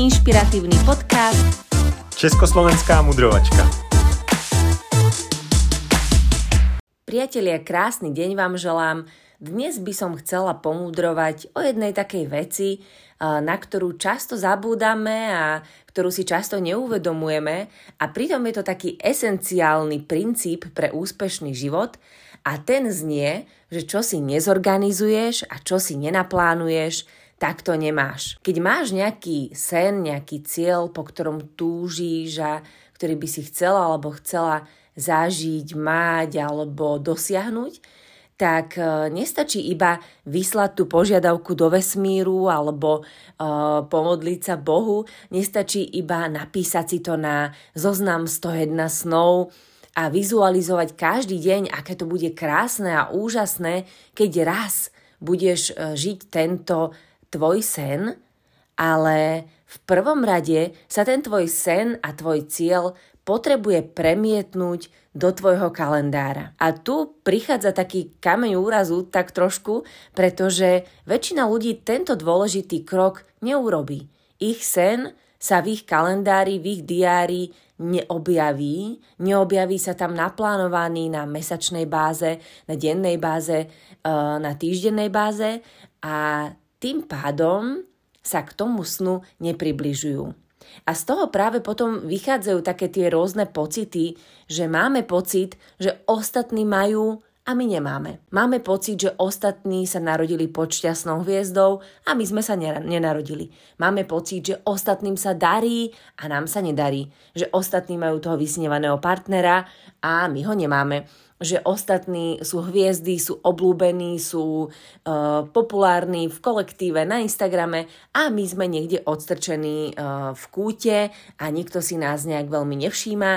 inšpiratívny podcast Československá mudrovačka. Priatelia, krásny deň vám želám. Dnes by som chcela pomudrovať o jednej takej veci, na ktorú často zabúdame a ktorú si často neuvedomujeme a pritom je to taký esenciálny princíp pre úspešný život a ten znie, že čo si nezorganizuješ a čo si nenaplánuješ, tak to nemáš. Keď máš nejaký sen, nejaký cieľ, po ktorom túžíš a ktorý by si chcela alebo chcela zažiť, mať alebo dosiahnuť, tak e, nestačí iba vyslať tú požiadavku do vesmíru alebo uh, pomodliť sa Bohu, nestačí iba napísať si to na zoznam 101 snov a vizualizovať každý deň, aké to bude krásne a úžasné, keď raz budeš e, žiť tento tvoj sen, ale v prvom rade sa ten tvoj sen a tvoj cieľ potrebuje premietnúť do tvojho kalendára. A tu prichádza taký kameň úrazu tak trošku, pretože väčšina ľudí tento dôležitý krok neurobí. Ich sen sa v ich kalendári, v ich diári neobjaví. Neobjaví sa tam naplánovaný na mesačnej báze, na dennej báze, eh, na týždennej báze a tým pádom sa k tomu snu nepribližujú. A z toho práve potom vychádzajú také tie rôzne pocity, že máme pocit, že ostatní majú a my nemáme. Máme pocit, že ostatní sa narodili pod šťastnou hviezdou a my sme sa nenarodili. Máme pocit, že ostatným sa darí a nám sa nedarí. Že ostatní majú toho vysnevaného partnera a my ho nemáme že ostatní sú hviezdy, sú oblúbení, sú uh, populárni v kolektíve na Instagrame a my sme niekde odstrčení uh, v kúte a nikto si nás nejak veľmi nevšíma.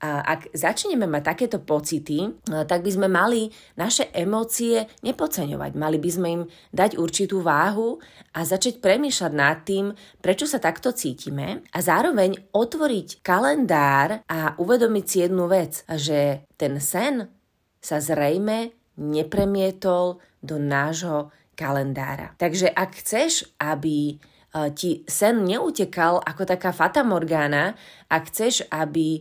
A ak začneme mať takéto pocity, uh, tak by sme mali naše emócie nepodceňovať. Mali by sme im dať určitú váhu a začať premýšľať nad tým, prečo sa takto cítime a zároveň otvoriť kalendár a uvedomiť si jednu vec, že ten sen sa zrejme nepremietol do nášho kalendára. Takže ak chceš, aby e, ti sen neutekal ako taká fata morgana, ak chceš, aby e,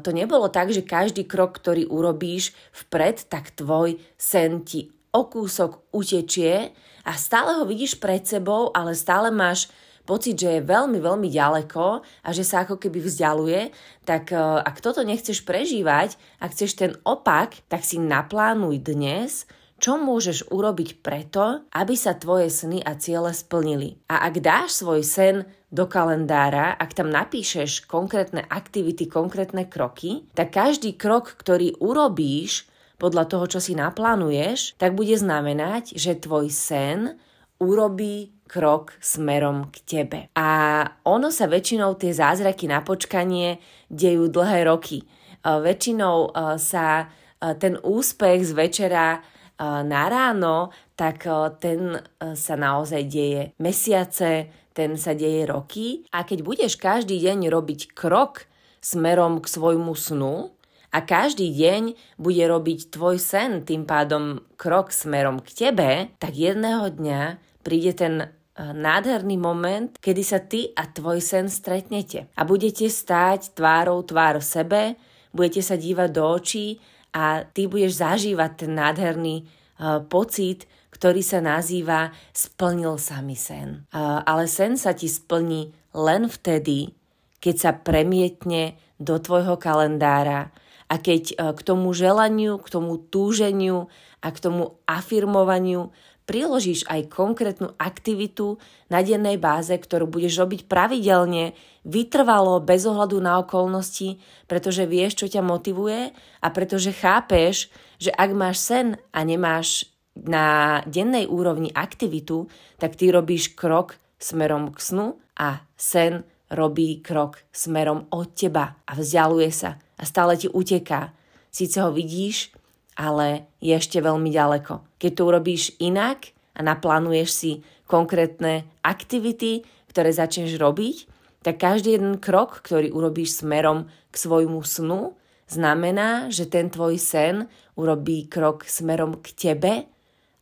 to nebolo tak, že každý krok, ktorý urobíš vpred, tak tvoj sen ti o kúsok utečie a stále ho vidíš pred sebou, ale stále máš pocit, že je veľmi, veľmi ďaleko a že sa ako keby vzdialuje, tak e, ak toto nechceš prežívať, ak chceš ten opak, tak si naplánuj dnes, čo môžeš urobiť preto, aby sa tvoje sny a ciele splnili. A ak dáš svoj sen do kalendára, ak tam napíšeš konkrétne aktivity, konkrétne kroky, tak každý krok, ktorý urobíš podľa toho, čo si naplánuješ, tak bude znamenať, že tvoj sen urobí krok smerom k tebe. A ono sa väčšinou tie zázraky na počkanie dejú dlhé roky. Väčšinou sa ten úspech z večera na ráno, tak ten sa naozaj deje mesiace, ten sa deje roky. A keď budeš každý deň robiť krok smerom k svojmu snu, a každý deň bude robiť tvoj sen tým pádom krok smerom k tebe, tak jedného dňa príde ten e, nádherný moment, kedy sa ty a tvoj sen stretnete a budete stáť tvárou tvár sebe, budete sa dívať do očí a ty budeš zažívať ten nádherný uh, pocit, ktorý sa nazýva splnil sa mi sen. Uh, ale sen sa ti splní len vtedy, keď sa premietne do tvojho kalendára a keď uh, k tomu želaniu, k tomu túženiu a k tomu afirmovaniu priložíš aj konkrétnu aktivitu na dennej báze, ktorú budeš robiť pravidelne, vytrvalo, bez ohľadu na okolnosti, pretože vieš, čo ťa motivuje a pretože chápeš, že ak máš sen a nemáš na dennej úrovni aktivitu, tak ty robíš krok smerom k snu a sen robí krok smerom od teba a vzdialuje sa a stále ti uteká. Sice ho vidíš, ale je ešte veľmi ďaleko. Keď to urobíš inak a naplánuješ si konkrétne aktivity, ktoré začneš robiť, tak každý jeden krok, ktorý urobíš smerom k svojmu snu, znamená, že ten tvoj sen urobí krok smerom k tebe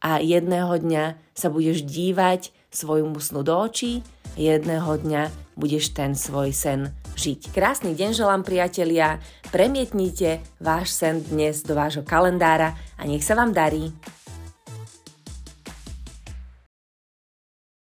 a jedného dňa sa budeš dívať svojmu snu do očí jedného dňa budeš ten svoj sen žiť. Krásny deň želám priatelia, premietnite váš sen dnes do vášho kalendára a nech sa vám darí.